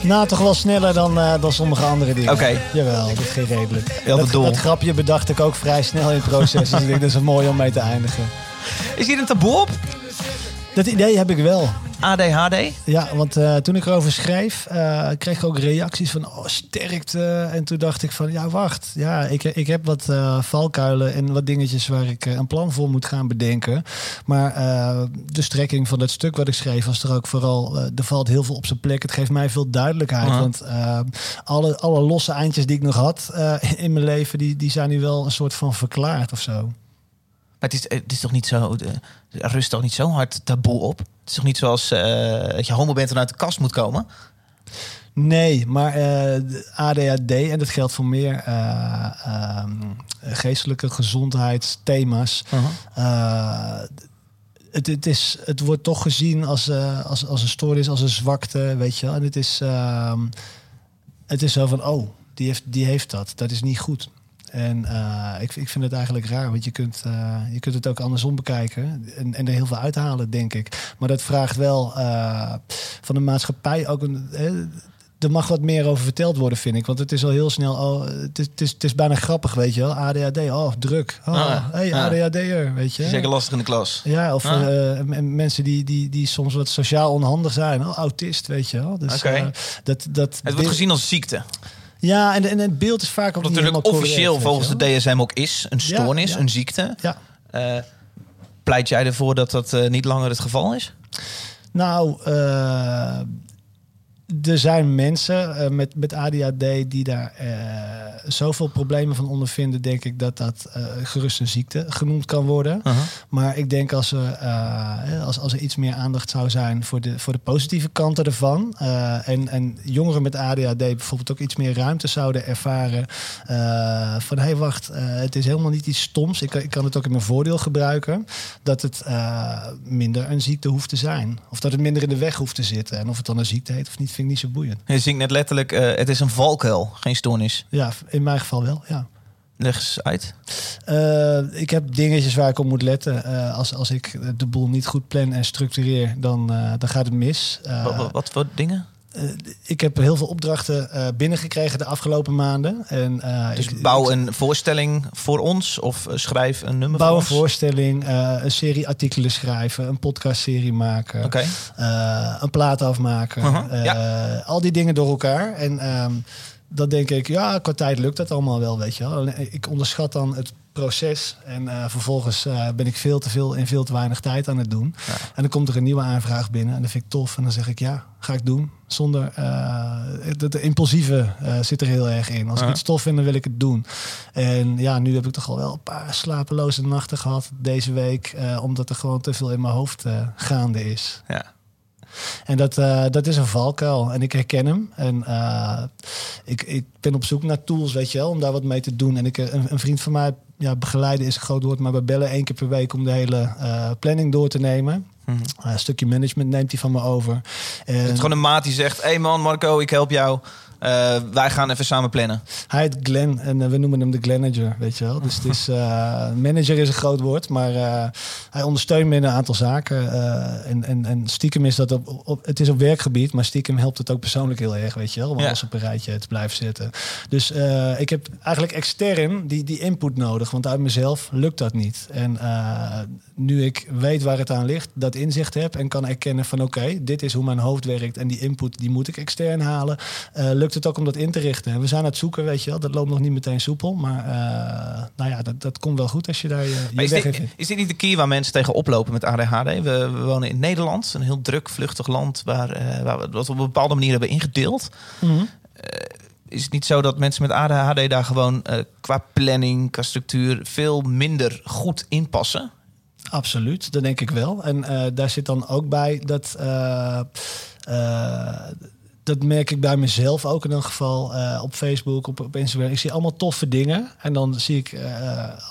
Nou, toch wel sneller dan, eh, dan sommige andere dingen. Oké. Jawel, dat ging redelijk. dat, doel. dat grapje bedacht ik ook vrij snel in het proces. dus ik denk dat is een mooi om mee te eindigen. Is hier een taboe op? Dat idee heb ik wel. ADHD? Ja, want eh, toen ik erover schreef, eh, kreeg ik ook reacties van oh, sterkte. En toen dacht ik van ja, wacht. Ja, ik, ik heb wat eh, valkuilen en wat dingetjes waar ik een plan voor moet gaan bedenken. Maar de strekking van dat stuk wat ik schreef was er ook vooral, er valt heel veel op zijn plek. Het geeft mij veel duidelijkheid. Want alle, alle losse eindjes die ik nog had in mijn leven, die, die zijn nu wel een soort van verklaard of zo. Maar het is, het is toch niet zo, de, rust toch niet zo hard taboe op? Het is toch niet zoals eh, dat je homo bent en uit de kast moet komen? Nee, maar eh, de ADHD, en dat geldt voor meer eh, ehm, geestelijke gezondheidsthema's. Eh, het, het, is, het wordt toch gezien als, eh, als, als een stoornis, als een zwakte, weet je wel. En het is, ehm, het is zo van, oh, die heeft, die heeft dat. Dat is niet goed. En eh, ik, ik vind het eigenlijk raar, want je kunt, eh, je kunt het ook andersom bekijken en, en er heel veel uithalen, denk ik. Maar dat vraagt wel eh, van de maatschappij ook een. eh, er mag wat meer over verteld worden, vind ik. Want het is al heel snel. Oh, het, is, het, is, het is bijna grappig, weet je wel. ADHD, oh, druk. Oh, Ah, hey. ADHD'er, weet je. Zeker lastig in de klas. Ja, of Ah. mensen die, die, die soms wat sociaal onhandig zijn. Oh, autist, weet je wel. Dus, dat, dat Het wordt gezien als ziekte. Ja, en, en het beeld is vaak ook Wat natuurlijk officieel correct, volgens de DSM ook is. Een stoornis, een ziekte. Ja. Eh, pleit jij ervoor dat dat eh, niet langer het geval is? Nou, eh, er zijn mensen eh, met, met ADHD die daar eh, zoveel problemen van ondervinden, denk ik dat dat eh, gerust een ziekte genoemd kan worden. Maar ik denk als er, als, als er iets meer aandacht zou zijn voor de, voor de positieve kanten ervan. en, en jongeren met ADHD bijvoorbeeld ook iets meer ruimte zouden ervaren. van hé, hey, wacht, het is helemaal niet iets stoms. Ik, kan- ik kan het ook in mijn voordeel gebruiken. Dat het minder een ziekte hoeft te zijn. Of dat het minder in de weg hoeft te zitten. En of het dan een ziekte heet of niet, vind ik niet zo boeiend. Je zingt net letterlijk, eh, het is een valkuil, geen stoornis. Ja, in mijn geval wel, ja. Leg eens uit. Eh, ik heb dingetjes waar ik op moet letten. Eh, als, als ik de boel niet goed plan en structureer, dan, dan gaat het mis. Wat, wat, wat voor dingen? Eh, ik heb heel veel opdrachten eh, binnengekregen de afgelopen maanden. En, eh, Dus ik- bouw een voorstelling voor ons of schrijf een nummer Bouw voor een ons. voorstelling, een serie artikelen schrijven, een podcastserie maken, een plaat afmaken. Eh, Al die dingen door elkaar. En ehm, dan denk ik, ja, qua tijd lukt dat allemaal wel, weet je wel. Ik onderschat dan het proces en eh, vervolgens eh, ben ik veel te veel in veel te weinig tijd aan het doen. En dan komt er een nieuwe aanvraag binnen en dat vind ik tof. En dan zeg ik, ja, ga ik doen. Zonder, eh het, het impulsieve eh, zit er heel erg in. Als ik iets tof vind, dan wil ik het doen. En ja, nu heb ik toch al wel een paar slapeloze nachten gehad deze week. eh, omdat er gewoon te veel in mijn hoofd eh, gaande is. Ja. En dat, eh, dat is een valkuil. En ik herken hem. En eh, ik, ik ben op zoek naar tools, weet je wel, om daar wat mee te doen. En ik, eh, een, een vriend van mij, ja, begeleiden is een groot woord, maar we bellen één keer per week om de hele planning door te nemen. Mhm. Een stukje management neemt hij van me over. En Het is gewoon een maat die zegt, hé hey man Marco, ik help jou. Eh, wij gaan even samen plannen. Hij heet Glenn en eh, we noemen hem de Glanager, weet je wel. Dus het is, eh, manager is een groot woord, maar hij ondersteunt me in een aantal zaken. en, en, en stiekem is dat op, op, het is op werkgebied, maar stiekem helpt het ook persoonlijk heel erg, weet je wel. Om Ja. alles op een rijtje te blijven zetten. Dus ik heb eigenlijk extern die, die input nodig, want uit mezelf lukt dat niet. En nu ik weet waar het aan ligt, dat inzicht heb en kan erkennen van oké, dit is hoe mijn hoofd werkt en die input die moet ik extern halen, eh, lukt het ook om dat in te richten. En we zijn aan het zoeken, weet je wel. Dat loopt nog niet meteen soepel, maar eh, nou ja, dat, dat komt wel goed als je daar je, je Maar is, weg dit, vindt. is dit niet de key waar mensen tegen oplopen met ADHD? We, we wonen in Nederland, een heel druk, vluchtig land... waar, eh, waar we dat op een bepaalde manier hebben ingedeeld. Mhm. Is het niet zo dat mensen met ADHD daar gewoon eh, qua planning, qua structuur... veel minder goed in passen? Absoluut, dat denk ik wel. En eh, daar zit dan ook bij dat. eh, eh, dat merk ik bij mezelf ook in een geval eh, op Facebook, op, op Instagram. Ik zie allemaal toffe dingen. En dan zie ik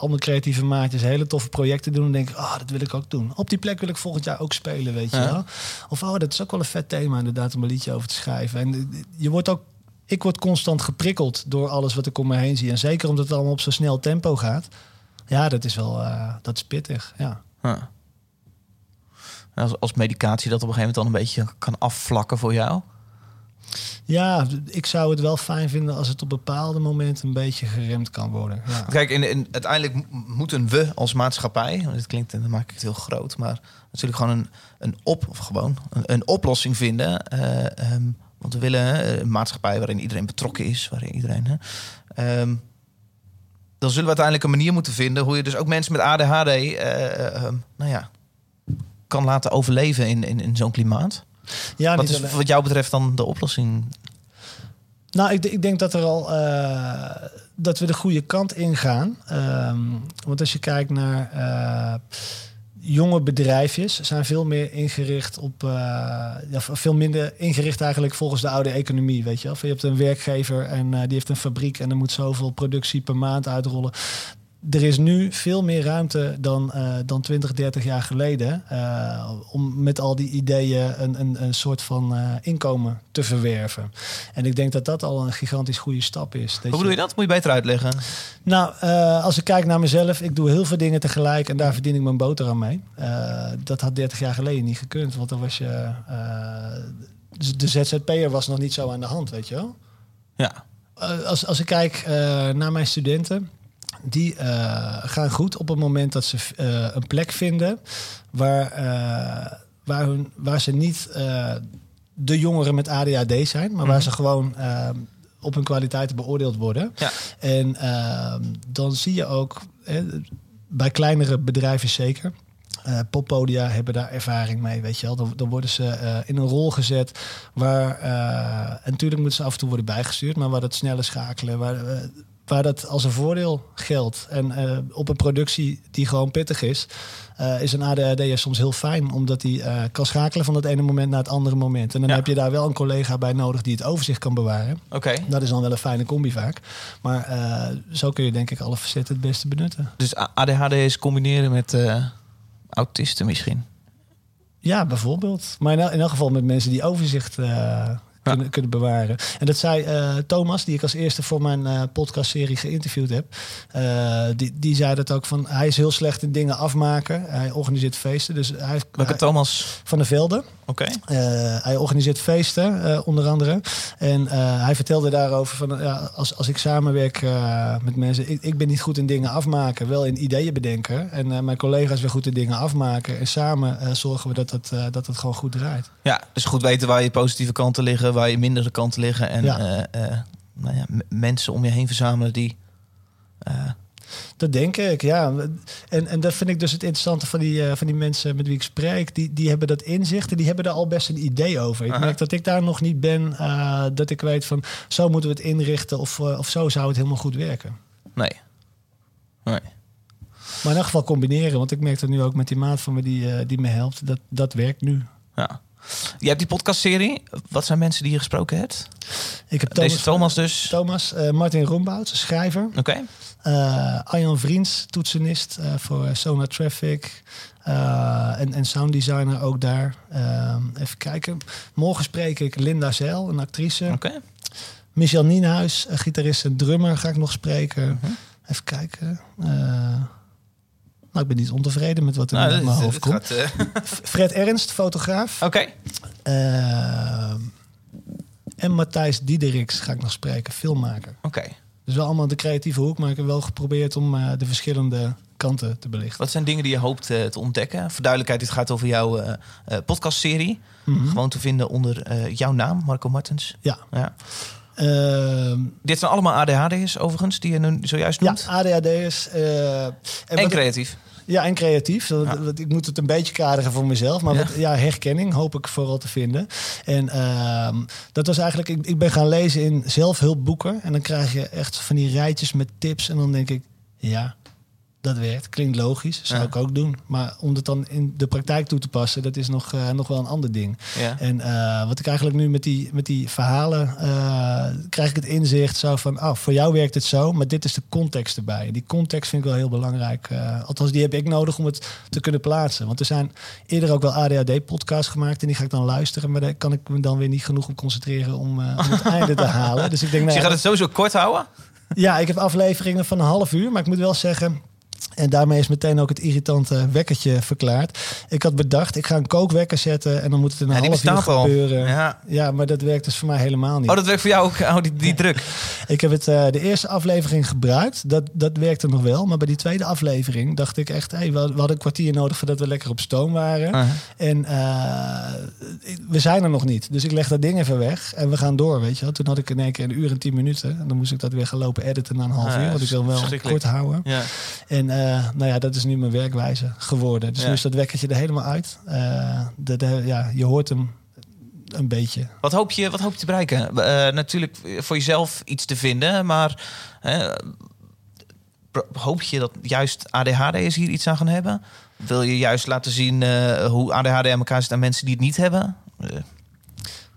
mijn creatieve maatjes hele toffe projecten doen. En denk ik, ah, dat wil ik ook doen. Op die plek wil ik volgend jaar ook spelen, weet je Ja. wel. Of, oh, dat is ook wel een vet thema inderdaad om een liedje over te schrijven. En je wordt ook... Ik word constant geprikkeld door alles wat ik om me heen zie. En zeker omdat het allemaal op zo'n snel tempo gaat. Ja, dat is wel eh, dat is pittig, ja. Huh. Als, als medicatie dat op een gegeven moment dan een beetje kan afvlakken voor jou? Ja, ik zou het wel fijn vinden als het op bepaalde momenten een beetje geremd kan worden. Ja. Kijk, in, in, uiteindelijk moeten we als maatschappij, dit klinkt, dan maak ik het heel groot, maar natuurlijk gewoon een, een op, of gewoon een, een oplossing vinden. eh, ehm, want we willen een maatschappij waarin iedereen betrokken is, waarin iedereen. Ehm, dan zullen we uiteindelijk een manier moeten vinden hoe je dus ook mensen met ADHD, eh, ehm, nou ja, kan laten overleven in, in, in zo'n klimaat. Ja, Wat is wat jou betreft dan de oplossing? Nou, ik, ik denk dat er al. eh, dat we de goede kant ingaan. Ehm, want als je kijkt naar eh, jonge bedrijfjes, zijn veel meer ingericht op, eh, ja, veel minder ingericht eigenlijk volgens de oude economie. Weet je, wel? je hebt een werkgever en die heeft een fabriek en er moet zoveel productie per maand uitrollen er is nu veel meer ruimte dan, uh, dan 20, 30 jaar geleden. Uh, om met al die ideeën een, een, een soort van uh, inkomen te verwerven. En ik denk dat dat al een gigantisch goede stap is. Dat Hoe bedoel je dat? Moet je beter uitleggen? Nou, als ik kijk naar mezelf, ik doe heel veel dingen tegelijk en daar verdien ik mijn boterham mee. dat had 30 jaar geleden niet gekund, want dan was je. de ZZP'er was nog niet zo aan de hand, weet je wel? Ja. als, als ik kijk naar mijn studenten die uh, gaan goed op het moment dat ze uh, een plek vinden waar, uh, waar, hun, waar ze niet de jongeren met ADHD zijn, maar mm -hmm. waar ze gewoon op hun kwaliteiten beoordeeld worden. Ja. En dan zie je ook bij kleinere bedrijven zeker. Uh, poppodia hebben daar ervaring mee, weet je wel. Dan, dan worden ze uh, in een rol gezet waar... Uh, en natuurlijk moeten ze af en toe worden bijgestuurd... maar waar dat snelle schakelen, waar, waar dat als een voordeel geldt. En uh, op een productie die gewoon pittig is, uh, is een ADHD soms heel fijn, omdat hij uh, kan schakelen van het ene moment naar het andere moment. En dan Ja. heb je daar wel een collega bij nodig die het overzicht kan bewaren. Oké. Dat is dan wel een fijne combi vaak. Maar eh, zo kun je denk ik alle facetten het beste benutten. Dus A- ADHD is combineren met eh, autisten misschien. Ja, bijvoorbeeld. Maar in, el- in elk geval met mensen die overzicht eh, kunnen, kunnen bewaren. En dat zei eh, Thomas, die ik als eerste voor mijn eh, podcastserie geïnterviewd heb. Eh, die, die zei dat ook van, hij is heel slecht in dingen afmaken. Hij organiseert feesten. Dus hij, Welke hij- Thomas? van de Velden. Oké. Eh, hij organiseert feesten, eh, onder andere. En eh, hij vertelde daarover van, ja, als, als ik samenwerk met mensen... Ik, ik ben niet goed in dingen afmaken, wel in ideeën bedenken. En mijn collega's weer goed in dingen afmaken. En samen zorgen we dat het, eh, dat het gewoon goed draait. Ja, dus goed weten waar je positieve kanten liggen, waar je mindere kanten liggen. En Ja. nou ja, mensen om je heen verzamelen die... Dat denk ik, ja. En, en dat vind ik dus het interessante van die, eh, van die mensen met wie ik spreek. Die, die hebben dat inzicht en die hebben daar al best een idee over. Ik merk dat ik daar nog niet ben. eh, dat ik weet van zo moeten we het inrichten of, eh, of zo zou het helemaal goed werken. nee. Nee. Maar in elk geval combineren. Want ik merk dat nu ook met die maat van me die, die me helpt. Dat, dat werkt nu. Ja. Je hebt die podcastserie. Wat zijn mensen die je gesproken hebt? Ik heb Thomas, Deze Thomas dus. Thomas Martin Rombout, schrijver. Oké. Eh Arjan Vriends, toetsenist eh, voor eh, Sonar Traffic. En, en sounddesigner ook daar. Eh, even kijken. Morgen spreek ik Linda Zeil, een actrice. Oké. Michel Nienhuis, gitarist en drummer, ga ik nog spreken. Mhm. Even kijken. Nou, ik ben niet ontevreden met wat er Nou, in mijn hoofd komt. gaat, Fred Ernst, fotograaf. Oké. Eh, en Matthijs Diederiks ga ik nog spreken, filmmaker. Oké. Dus wel allemaal de creatieve hoek, maar ik heb wel geprobeerd om eh, de verschillende kanten te belichten. Wat zijn dingen die je hoopt eh, te ontdekken? Voor duidelijkheid, dit gaat over jouw eh, podcastserie. Mhm. Gewoon te vinden onder jouw naam, Marco Martens. Ja. Ja. Ehm, Dit zijn allemaal ADHD'ers overigens, die je nu zojuist ja, noemt. ADHD is. eh, en en creatief. Ja, en creatief. Dat, Ja. dat- ik moet het een beetje kaderen voor mezelf. Maar Ja. ja, herkenning hoop ik vooral te vinden. En ehm, dat was eigenlijk... Ik, ik ben gaan lezen in zelfhulpboeken. En dan krijg je echt van die rijtjes met tips. En dan denk ik, ja, dat werkt. Klinkt logisch. Zou Ja. ik ook doen. Maar om dat dan in de praktijk toe te passen... dat is nog, eh, nog wel een ander ding. Ja. En eh, wat ik eigenlijk nu met die, met die verhalen eh, krijg ik het inzicht zo van, oh, voor jou werkt het zo, maar dit is de context erbij. Die context vind ik wel heel belangrijk. althans, die heb ik nodig om het te kunnen plaatsen. Want er zijn eerder ook wel ADHD-podcasts gemaakt en die ga ik dan luisteren, maar daar kan ik me dan weer niet genoeg op concentreren om, om het *laughs* einde te halen. Dus ik denk, Dus nou, je gaat het sowieso kort houden? ja, ik heb afleveringen van een half uur, maar ik moet wel zeggen. En daarmee is meteen ook het irritante wekkertje verklaard. Ik had bedacht, ik ga een kookwekker zetten en dan moet het in een Ja, half uur gebeuren. Ja. Ja, maar dat werkt dus voor mij helemaal niet. Oh, dat werkt voor jou ook, oh, die, die druk. *laughs* Ik heb het eh, de eerste aflevering gebruikt. Dat, dat werkte nog wel. Maar bij die tweede aflevering dacht ik echt... Hey, we, hadden een kwartier nodig voordat we lekker op stoom waren. En eh, we zijn er nog niet. Dus ik leg dat ding even weg en we gaan door, weet je wel. Toen had ik in één keer een uur en tien minuten. En dan moest ik dat weer gaan lopen editen na een half Ah, uur. Want ik wil wel kort houden. Ja. En eh, nou ja, dat is nu mijn werkwijze geworden. Dus Ja. nu is dat wekkertje er helemaal uit. Eh, de, de- ja, je hoort hem een beetje. Wat hoop je, wat hoop je te bereiken? Eh, natuurlijk voor jezelf iets te vinden, maar eh, hoop je dat juist ADHD'ers hier iets aan gaan hebben? Wil je juist laten zien eh, hoe ADHD aan elkaar zit aan mensen die het niet hebben? Eh,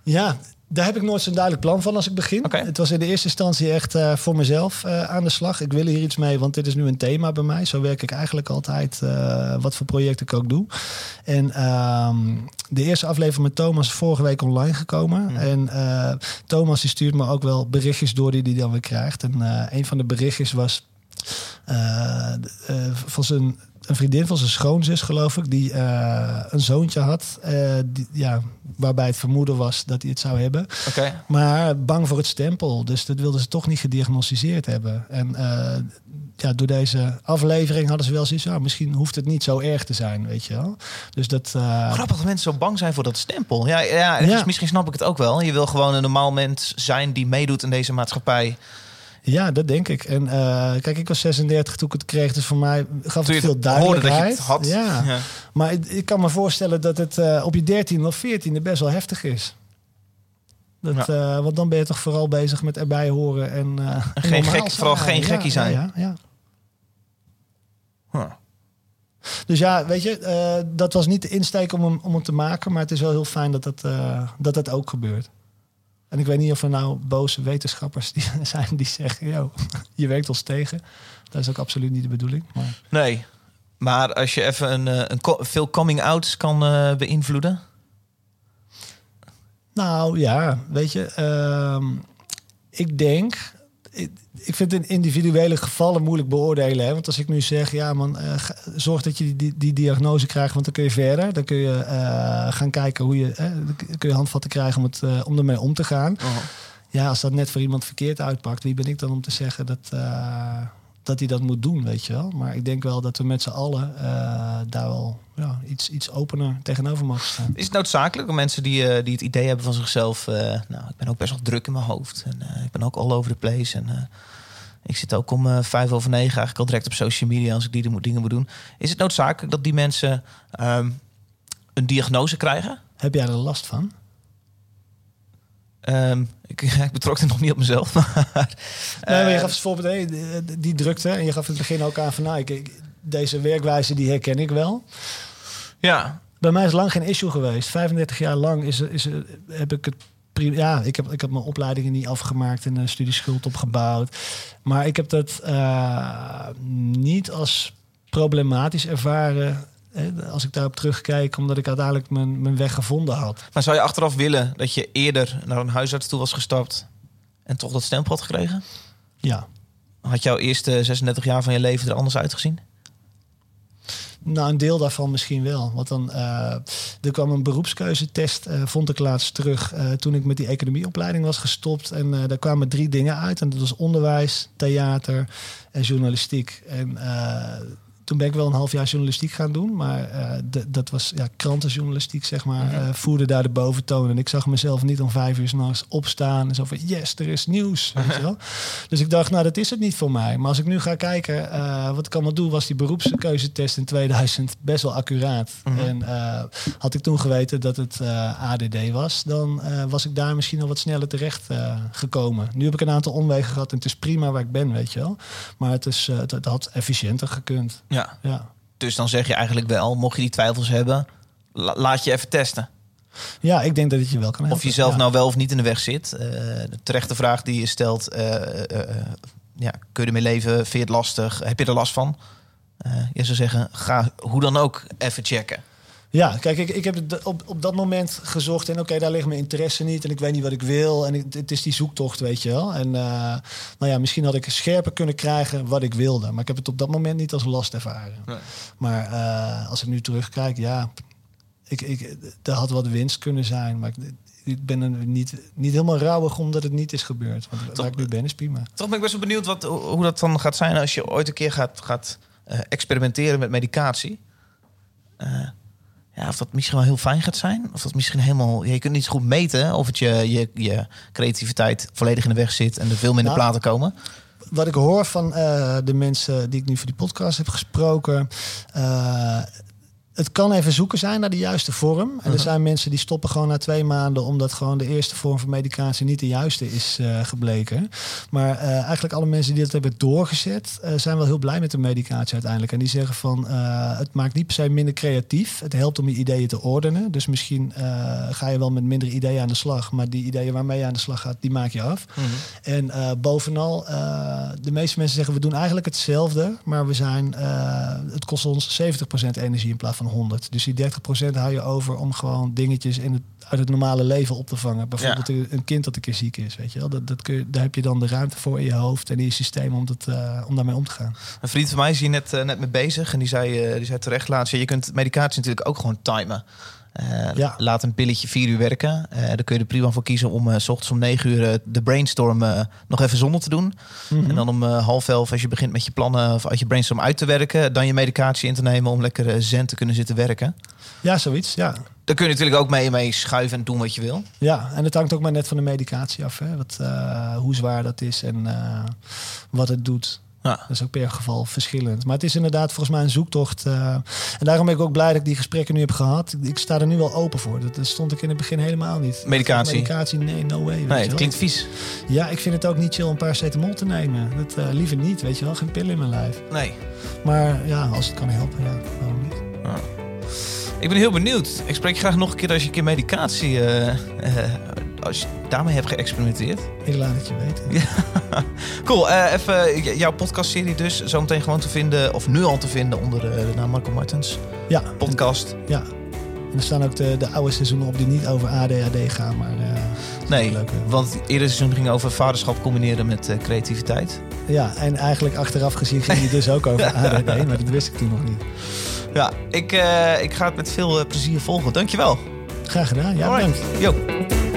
Ja, daar heb ik nooit zo'n duidelijk plan van als ik begin. Het was in de eerste instantie echt eh, voor mezelf eh, aan de slag. Ik wil hier iets mee, want dit is nu een thema bij mij. Zo werk ik eigenlijk altijd, eh, wat voor projecten ik ook doe. En ehm, de eerste aflevering met Thomas is vorige week online gekomen. En eh, Thomas die stuurt me ook wel berichtjes door die hij dan weer krijgt. En een van de berichtjes was van zijn een vriendin van zijn schoonzus, geloof ik, die eh, een zoontje had. eh, die, ja, waarbij het vermoeden was dat hij het zou hebben. Maar bang voor het stempel. Dus dat wilden ze toch niet gediagnosticeerd hebben. En eh, ja, door deze aflevering hadden ze wel zoiets van... misschien hoeft het niet zo erg te zijn, weet je wel. Dus dat... eh, Grappig dat mensen zo bang zijn voor dat stempel. Ja, ja, Ja. misschien snap ik het ook wel. Je wil gewoon een normaal mens zijn die meedoet in deze maatschappij. Ja, dat denk ik. En eh, kijk, ik was 36 toen ik het kreeg. Dus voor mij gaf het veel hoorde dat je duidelijkheid. het had. Ja. Ja. Maar ik, ik kan me voorstellen dat het eh, op je 13 of 14e best wel heftig is. Dat, eh, want dan ben je toch vooral bezig met erbij horen en, en geen gek- vooral geen gekkie zijn. Ja. Huh. Dus ja, weet je, dat was niet de insteek om hem, om hem te maken. Maar het is wel heel fijn dat dat, dat, dat ook gebeurt. En ik weet niet of er nou boze wetenschappers die *laughs* zijn die zeggen... Yo, *laughs* je werkt ons tegen. Dat is ook absoluut niet de bedoeling. Maar Nee. Maar als je even een, eh, een veel coming-outs kan eh, beïnvloeden. Nou ja, weet je, ehm, ik denk. Ik, vind het in individuele gevallen moeilijk beoordelen. Hè? Want als ik nu zeg, ja man, eh, zorg dat je die, die, die diagnose krijgt, want dan kun je verder. Dan kun je eh, gaan kijken hoe je, eh, dan kun je handvatten krijgen om, het, eh, om ermee om te gaan. Ja, als dat net voor iemand verkeerd uitpakt, wie ben ik dan om te zeggen dat, eh, dat hij dat moet doen, weet je wel? Maar ik denk wel dat we met z'n allen eh, daar wel ja, iets, iets opener tegenover mogen staan. Is het noodzakelijk om mensen die, eh, die het idee hebben van zichzelf... eh, nou, ik ben ook best wel druk in mijn hoofd. En ik ben ook all over the place. En ik zit ook om vijf over negen eigenlijk al direct op social media... als ik die moet- dingen moet doen. Is het noodzakelijk dat die mensen ehm, een diagnose krijgen? Heb jij er last van? Ehm, ik, *laughs* ik betrok het nog niet op mezelf. *laughs* Maar, Nee, maar je eh, gaf het bijvoorbeeld hey, die, die drukte. En je gaf in het begin ook aan van... Nou, ik, deze werkwijze die herken ik wel. ja, Bij mij is lang geen issue geweest. 35 jaar lang is, is, heb ik het... Ja, ik heb, ik heb mijn opleidingen niet afgemaakt en een studieschuld opgebouwd. Maar ik heb dat eh, niet als problematisch ervaren... als ik daarop terugkijk, omdat ik uiteindelijk mijn, mijn weg gevonden had. maar zou je achteraf willen dat je eerder naar een huisarts toe was gestapt... en toch dat stempel had gekregen? Ja. Had jouw eerste 36 jaar van je leven er anders uitgezien? Nou, een deel daarvan misschien wel. Want dan, eh, er kwam een beroepskeuzetest, eh, vond ik laatst terug, eh, toen ik met die economieopleiding was gestopt. En daar kwamen drie dingen uit. En dat was onderwijs, theater en journalistiek. En toen ben ik wel een half jaar journalistiek gaan doen. Maar eh, dat was ja, krantenjournalistiek, zeg maar. eh, voerde daar de boventoon. En ik zag mezelf niet om vijf uur s'nachts opstaan. En zo van, yes, er is nieuws. Weet je wel? Dus ik dacht, nou, dat is het niet voor mij. Maar als ik nu ga kijken, eh, wat ik allemaal doe, was die beroepskeuzetest in 2000 best wel accuraat. En eh, had ik toen geweten dat het ADD was, dan was ik daar misschien al wat sneller terecht gekomen. Nu heb ik een aantal omwegen gehad en het is prima waar ik ben, weet je wel. Maar het, is, het, het had efficiënter gekund. Ja. Ja. Dus dan zeg je eigenlijk wel, mocht je die twijfels hebben... la- laat je even testen. ja, ik denk dat het je wel kan helpen. Of je zelf ja. nou wel of niet in de weg zit. Eh, de terechte vraag die je stelt... eh, eh, ja, kun je ermee leven? Vind je het lastig? Heb je er last van? Je zou zeggen, ga hoe dan ook even checken. Ja, kijk, ik, ik heb het op, op dat moment gezocht en oké, daar ligt mijn interesse niet en ik weet niet wat ik wil en ik, het is die zoektocht, weet je wel. En eh, nou ja, misschien had ik scherper kunnen krijgen wat ik wilde, maar ik heb het op dat moment niet als last ervaren. Nee. Maar eh, als ik nu terugkijk, ja, ik, ik, er had wat winst kunnen zijn, maar ik, ik ben er niet, niet helemaal rouwig omdat het niet is gebeurd. Want waar ik nu ben is prima. Toch ben ik best wel benieuwd wat, hoe dat dan gaat zijn... als je ooit een keer gaat, gaat eh, experimenteren met medicatie. Ja, of dat misschien wel heel fijn gaat zijn. Of dat misschien helemaal... Je kunt niet zo goed meten of het je, je, je creativiteit volledig in de weg zit... en er veel minder Nou, platen komen. wat ik hoor van eh, de mensen die ik nu voor die podcast heb gesproken. eh, het kan even zoeken zijn naar de juiste vorm. En er Mhm. zijn mensen die stoppen gewoon na twee maanden... omdat gewoon de eerste vorm van medicatie niet de juiste is eh, gebleken. Maar eh, eigenlijk alle mensen die dat hebben doorgezet... eh, zijn wel heel blij met de medicatie uiteindelijk. En die zeggen van, het maakt niet per se minder creatief. Het helpt om je ideeën te ordenen. Dus misschien ga je wel met minder ideeën aan de slag... maar die ideeën waarmee je aan de slag gaat, die maak je af. En eh, bovenal, de meeste mensen zeggen we doen eigenlijk hetzelfde, maar we zijn, het kost ons 70% energie in plaats van 100. Dus die 30% hou je over om gewoon dingetjes in het, uit het normale leven op te vangen. Bijvoorbeeld een- een kind dat een keer ziek is, weet je wel. Dat, dat kun je, daar heb je dan de ruimte voor in je hoofd en in je systeem om, dat, eh, om daarmee om te gaan. Een vriend van mij is hier net, eh, net mee bezig. En die zei, eh, die zei terecht laatst... ja, je kunt medicatie natuurlijk ook gewoon timen. Eh, Ja. Laat een pilletje vier uur werken. Eh daar kun je er prima voor kiezen om eh, s ochtends om negen uur... de brainstorm nog even zonder te doen. En dan om half elf, als je begint met je plannen... of uit je brainstorm uit te werken... dan je medicatie in te nemen om lekker zen te kunnen zitten werken. Ja, zoiets, ja. Daar kun je natuurlijk ook mee, mee schuiven en doen wat je wil. Ja, en het hangt ook maar net van de medicatie af. Hè? Wat, hoe zwaar dat is en wat het doet. Ja. Dat is ook per geval verschillend. Maar het is inderdaad volgens mij een zoektocht. eh, en daarom ben ik ook blij dat ik die gesprekken nu heb gehad. Ik sta er nu wel open voor. Dat, dat stond ik in het begin helemaal niet. Medicatie. Medicatie, nee, no way. Nee, het klinkt vies. Ja, ik vind het ook niet chill om paracetamol te nemen. Dat eh, liever niet, weet je wel. Geen pillen in mijn lijf. Nee. Maar ja, als het kan helpen, ja, waarom niet? Ik ben heel benieuwd. Ik spreek je graag nog een keer als je een keer medicatie... eh, als je daarmee hebt geëxperimenteerd. Ik laat het je weten. *laughs* Cool, eh, even jouw podcastserie dus zometeen gewoon te vinden, of nu al te vinden onder de, de naam Marco Martens Ja, podcast. ja. En er staan ook de, de oude seizoenen op die niet over ADHD gaan, maar... eh, Nee, leuk, want het eerder seizoen ging over vaderschap combineren met eh, creativiteit. Ja, en eigenlijk achteraf gezien ging die dus ook over *laughs* ADD, maar dat wist ik toen nog niet. Ja, ik, eh, ik ga het met veel eh, plezier volgen. Dankjewel. Graag gedaan, ja Alright. bedankt. Yo.